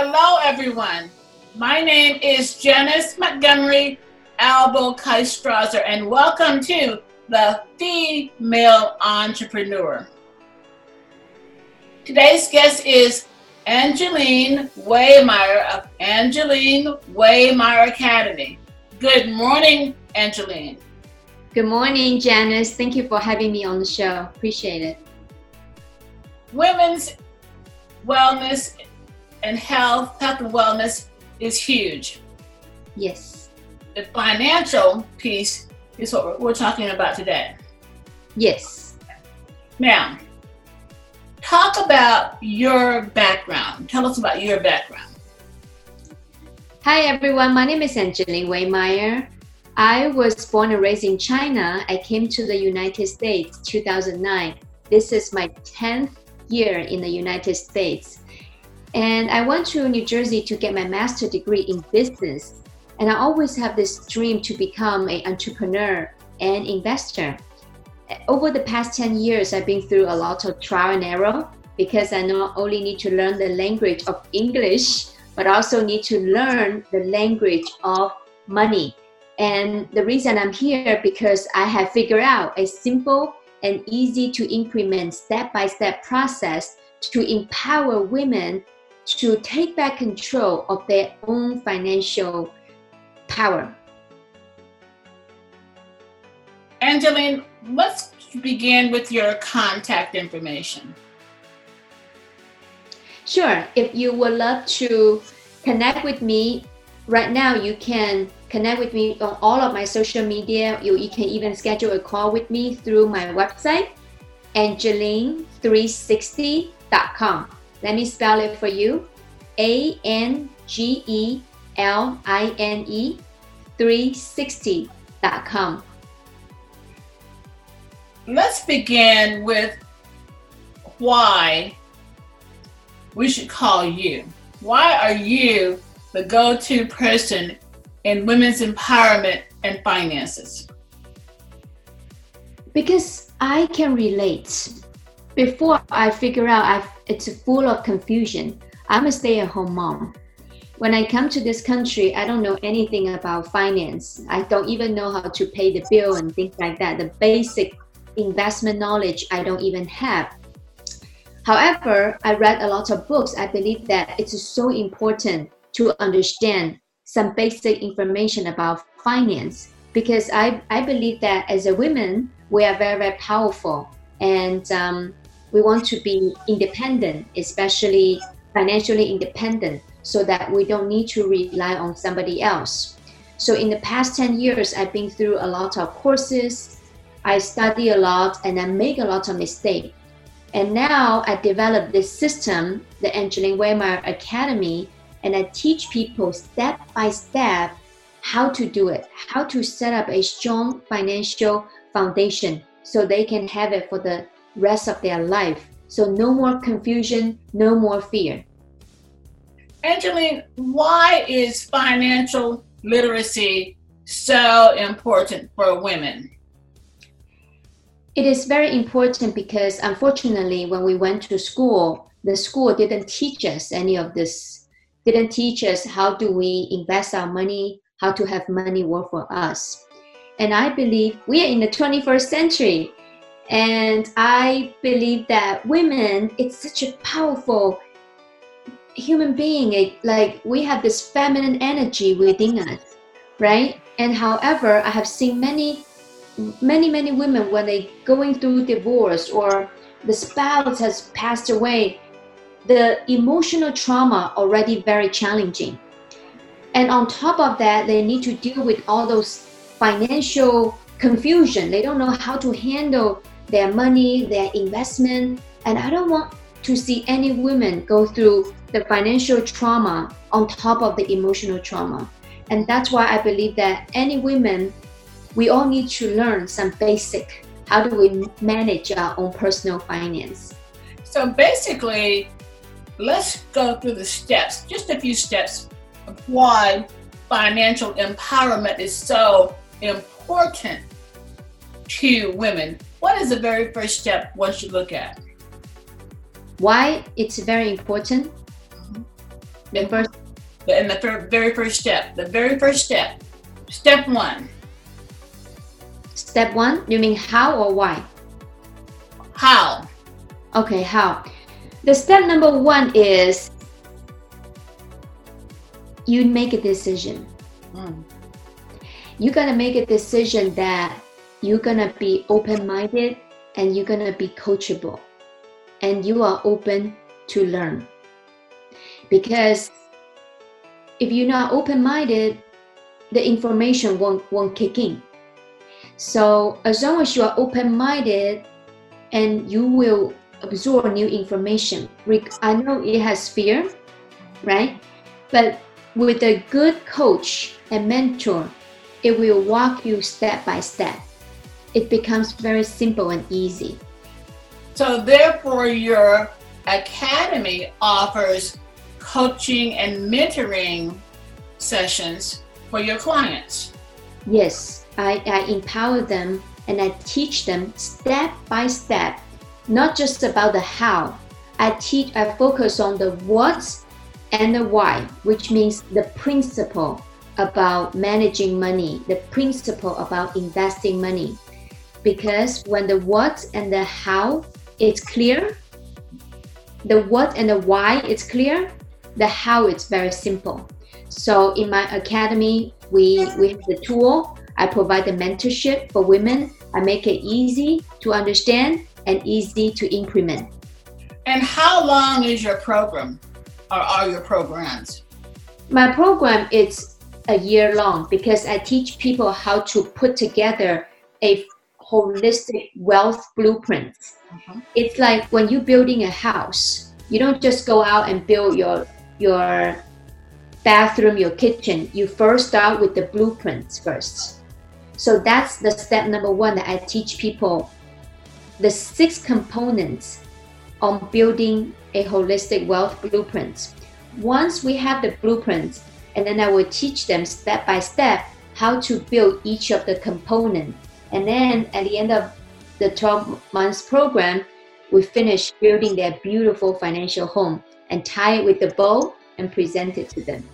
Hello, everyone. My name is Janice Montgomery Albo Kaistrazer, and welcome to the Female Entrepreneur. Today's guest is Angeline Wehmeyer of Angeline Wehmeyer Academy. Good morning, Angeline. Good morning, Janice. Thank you for having me on the show. Appreciate it. Women's wellness and health, health and wellness is huge. Yes. The financial piece is what we're talking about today. Yes. Now, talk about your background. Tell us about your background. Hi, everyone. My name is Angeline Wehmeyer. I was born and raised in China. I came to the United States 2009. This is my 10th year in the United States. And I went to New Jersey to get my master's degree in business. And I always have this dream to become an entrepreneur and investor. Over the past 10 years, I've been through a lot of trial and error because I not only need to learn the language of English, but also need to learn the language of money and the reason I'm here because I have figured out a simple and easy to implement step by step process to empower women to take back control of their own financial power. Angeline, let's begin with your contact information. Sure. If you would love to connect with me right now, you can connect with me on all of my social media. You, you can even schedule a call with me through my website, angeline360.com. Let me spell it for you A N G E L I N E 360.com. Let's begin with why we should call you. Why are you the go to person in women's empowerment and finances? Because I can relate. Before I figure out I've, it's full of confusion, I'm a stay at home mom. When I come to this country, I don't know anything about finance. I don't even know how to pay the bill and things like that. The basic investment knowledge I don't even have. However, I read a lot of books. I believe that it's so important to understand some basic information about finance because I, I believe that as a woman, we are very, very powerful and um, we want to be independent, especially financially independent, so that we don't need to rely on somebody else. So, in the past 10 years, I've been through a lot of courses, I study a lot, and I make a lot of mistakes. And now I developed this system, the Angeline Wehmeyer Academy, and I teach people step by step how to do it, how to set up a strong financial foundation so they can have it for the rest of their life. So no more confusion, no more fear. Angeline, why is financial literacy so important for women? It is very important because unfortunately, when we went to school, the school didn't teach us any of this didn't teach us how do we invest our money, how to have money work for us. And I believe we are in the 21st century. And I believe that women, it's such a powerful human being. It, like we have this feminine energy within us, right? And however, I have seen many, many, many women when they going through divorce or the spouse has passed away, the emotional trauma already very challenging. And on top of that, they need to deal with all those financial confusion. They don't know how to handle their money, their investment. And I don't want to see any women go through the financial trauma on top of the emotional trauma. And that's why I believe that any women, we all need to learn some basic how do we manage our own personal finance. So basically, let's go through the steps, just a few steps of why financial empowerment is so important to women. What is the very first step one should look at? Why it's very important? The first The- In the very first step, the very first step, step one, step one, you mean how or why? how? Okay, how? The step number one is you make a decision. Mm. You're gonna make a decision that you're gonna be open minded and you're gonna be coachable and you are open to learn. Because if you're not open minded, the information won't, won't kick in. So, as long as you are open minded and you will absorb new information, I know it has fear, right? But with a good coach and mentor, it will walk you step by step. It becomes very simple and easy. So therefore, your academy offers coaching and mentoring sessions for your clients. Yes, I, I empower them and I teach them step by step, not just about the how. I teach, I focus on the what and the why, which means the principle about managing money, the principle about investing money. Because when the what and the how it's clear, the what and the why it's clear, the how it's very simple. So in my academy, we, we have the tool. I provide the mentorship for women. I make it easy to understand and easy to implement. And how long is your program or are your programs? My program is a year long because I teach people how to put together a holistic wealth blueprint. Mhm. It's like when you're building a house, you don't just go out and build your your bathroom, your kitchen. You first start with the blueprints first. So that's the step number one that I teach people the six components on building a holistic wealth blueprint. Once we have the blueprints, and then I will teach them step by step how to build each of the components. And then at the end of the 12 months program, we finish building their beautiful financial home and tie it with the bow and present it to them.